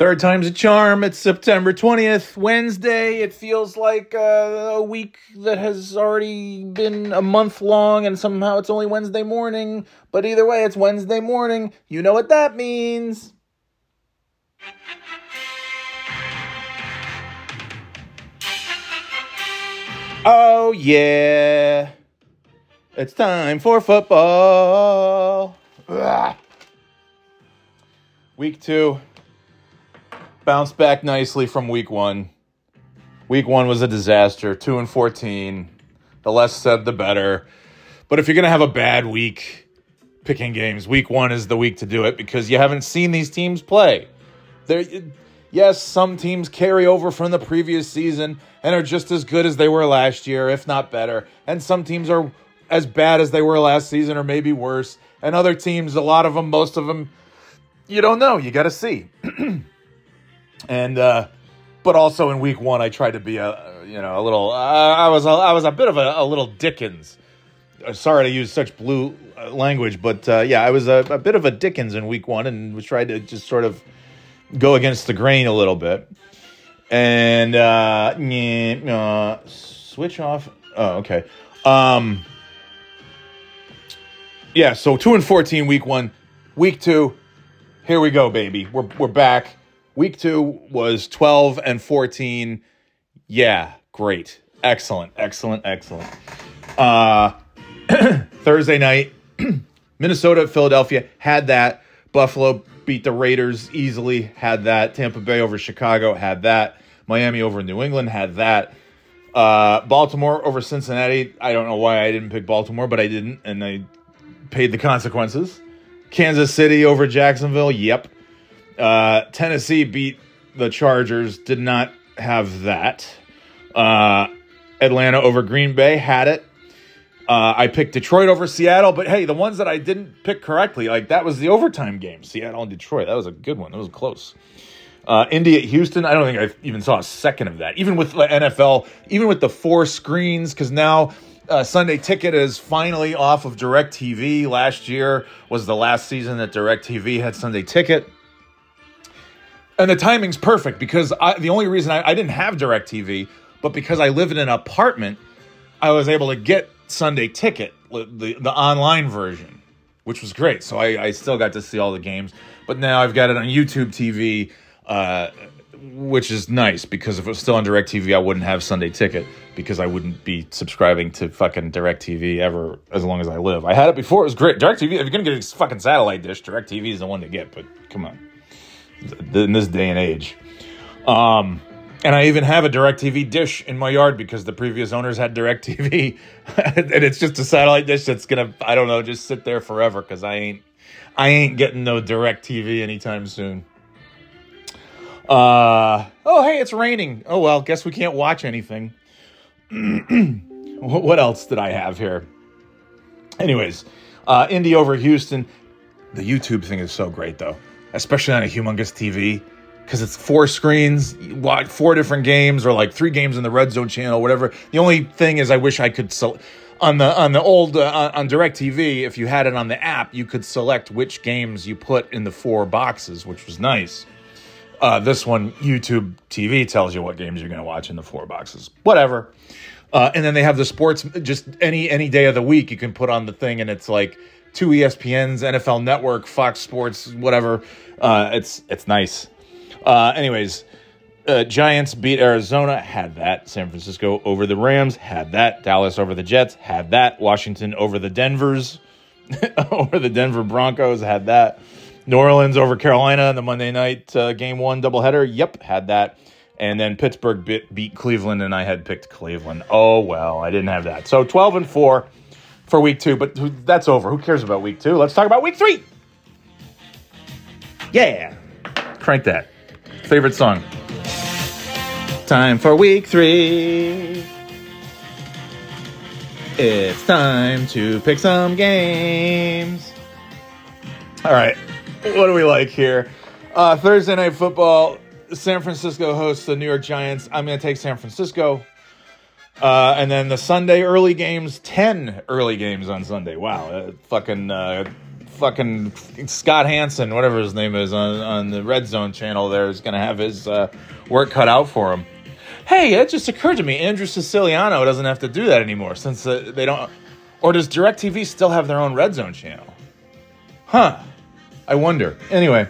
Third time's a charm. It's September 20th, Wednesday. It feels like uh, a week that has already been a month long, and somehow it's only Wednesday morning. But either way, it's Wednesday morning. You know what that means. Oh, yeah. It's time for football. Ugh. Week two bounced back nicely from week one. Week one was a disaster, two and fourteen. The less said, the better. But if you're gonna have a bad week picking games, week one is the week to do it because you haven't seen these teams play. There, yes, some teams carry over from the previous season and are just as good as they were last year, if not better. And some teams are as bad as they were last season, or maybe worse. And other teams, a lot of them, most of them, you don't know. You got to see. and uh, but also in week one, I tried to be a you know a little. Uh, I was a, I was a bit of a, a little Dickens. Uh, Sorry to use such blue uh, language, but uh, yeah, I was a, a bit of a Dickens in week one, and was tried to just sort of go against the grain a little bit. And uh, nyeh, uh, switch off. Oh, okay. Um, yeah, so two and fourteen, week one, week two. Here we go, baby. We're we're back. Week two was twelve and fourteen. Yeah, great, excellent, excellent, excellent. Uh, Thursday night, Minnesota Philadelphia had that. Buffalo beat the Raiders easily. Had that. Tampa Bay over Chicago had that. Miami over New England had that. Uh, Baltimore over Cincinnati. I don't know why I didn't pick Baltimore, but I didn't, and I paid the consequences. Kansas City over Jacksonville. Yep. Uh, Tennessee beat the Chargers. Did not have that. Uh, Atlanta over Green Bay. Had it. Uh, I picked Detroit over Seattle, but hey, the ones that I didn't pick correctly, like that was the overtime game, Seattle and Detroit. That was a good one. That was close. Uh, Indy at Houston. I don't think I even saw a second of that. Even with the NFL, even with the four screens, because now uh, Sunday Ticket is finally off of DirecTV. Last year was the last season that DirecTV had Sunday Ticket. And the timing's perfect because I, the only reason I, I didn't have DirecTV, but because I live in an apartment, I was able to get Sunday Ticket, the, the online version, which was great. So I, I still got to see all the games. But now I've got it on YouTube TV, uh, which is nice because if it was still on DirecTV, I wouldn't have Sunday Ticket because I wouldn't be subscribing to fucking DirecTV ever as long as I live. I had it before; it was great. DirecTV, if you're gonna get a fucking satellite dish, DirecTV is the one to get. But come on, in this day and age. Um, and I even have a DirecTV dish in my yard because the previous owners had DirecTV, and it's just a satellite dish that's gonna I don't know just sit there forever because I ain't I ain't getting no DirecTV anytime soon. Uh oh hey it's raining oh well guess we can't watch anything. what else did I have here? Anyways, uh, Indy over Houston. The YouTube thing is so great though, especially on a humongous TV because it's four screens, watch four different games, or like three games in the Red Zone channel, whatever. The only thing is, I wish I could select on the on the old uh, on Directv. If you had it on the app, you could select which games you put in the four boxes, which was nice. Uh, this one, YouTube TV tells you what games you're going to watch in the four boxes. Whatever. Uh, and then they have the sports. Just any any day of the week, you can put on the thing, and it's like two ESPNs, NFL Network, Fox Sports, whatever. Uh, it's it's nice. Uh, anyways, uh, Giants beat Arizona, had that. San Francisco over the Rams, had that. Dallas over the Jets, had that. Washington over the Denvers, over the Denver Broncos, had that. New Orleans over Carolina in the Monday night uh, game one doubleheader, yep, had that. And then Pittsburgh beat, beat Cleveland, and I had picked Cleveland. Oh well, I didn't have that. So twelve and four for week two, but that's over. Who cares about week two? Let's talk about week three. Yeah, crank that. Favorite song. Time for week three. It's time to pick some games. All right, what do we like here? Uh, Thursday night football. San Francisco hosts the New York Giants. I'm going to take San Francisco. Uh, and then the Sunday early games, 10 early games on Sunday. Wow. Uh, fucking uh, fucking Scott Hanson, whatever his name is, on, on the Red Zone channel there is going to have his uh, work cut out for him. Hey, it just occurred to me, Andrew Siciliano doesn't have to do that anymore since uh, they don't. Or does DirecTV still have their own Red Zone channel? Huh. I wonder. Anyway,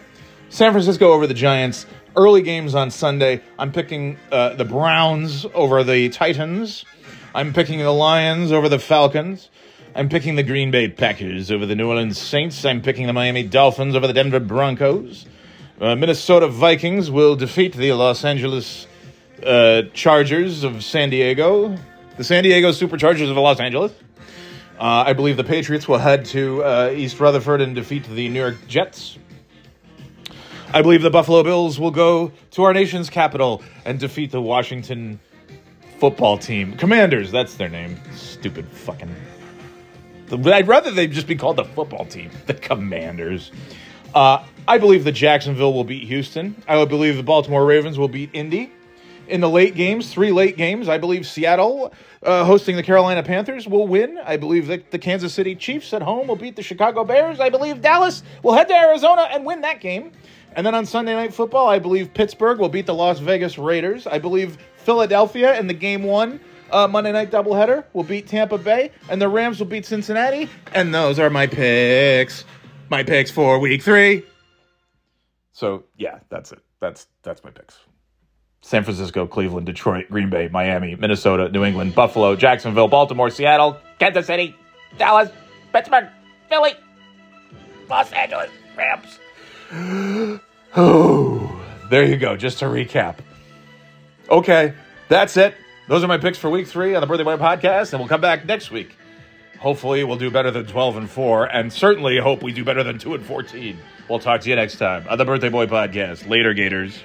San Francisco over the Giants. Early games on Sunday. I'm picking uh, the Browns over the Titans. I'm picking the Lions over the Falcons. I'm picking the Green Bay Packers over the New Orleans Saints. I'm picking the Miami Dolphins over the Denver Broncos. Uh, Minnesota Vikings will defeat the Los Angeles uh, Chargers of San Diego. The San Diego Superchargers of Los Angeles. Uh, I believe the Patriots will head to uh, East Rutherford and defeat the New York Jets. I believe the Buffalo Bills will go to our nation's capital and defeat the Washington football team. Commanders, that's their name. Stupid fucking. I'd rather they just be called the football team, the Commanders. Uh, I believe the Jacksonville will beat Houston. I believe the Baltimore Ravens will beat Indy in the late games, three late games. I believe Seattle, uh, hosting the Carolina Panthers, will win. I believe that the Kansas City Chiefs at home will beat the Chicago Bears. I believe Dallas will head to Arizona and win that game. And then on Sunday Night Football, I believe Pittsburgh will beat the Las Vegas Raiders. I believe Philadelphia in the game one uh, Monday Night doubleheader will beat Tampa Bay, and the Rams will beat Cincinnati. And those are my picks. My picks for week three. So yeah, that's it. That's that's my picks. San Francisco, Cleveland, Detroit, Green Bay, Miami, Minnesota, New England, Buffalo, Jacksonville, Baltimore, Seattle, Kansas City, Dallas, Pittsburgh, Philly, Los Angeles, Rams. oh, there you go. Just to recap. Okay, that's it. Those are my picks for week three on the Birthday Boy podcast, and we'll come back next week. Hopefully, we'll do better than 12 and 4, and certainly hope we do better than 2 and 14. We'll talk to you next time on the Birthday Boy podcast. Later, Gators.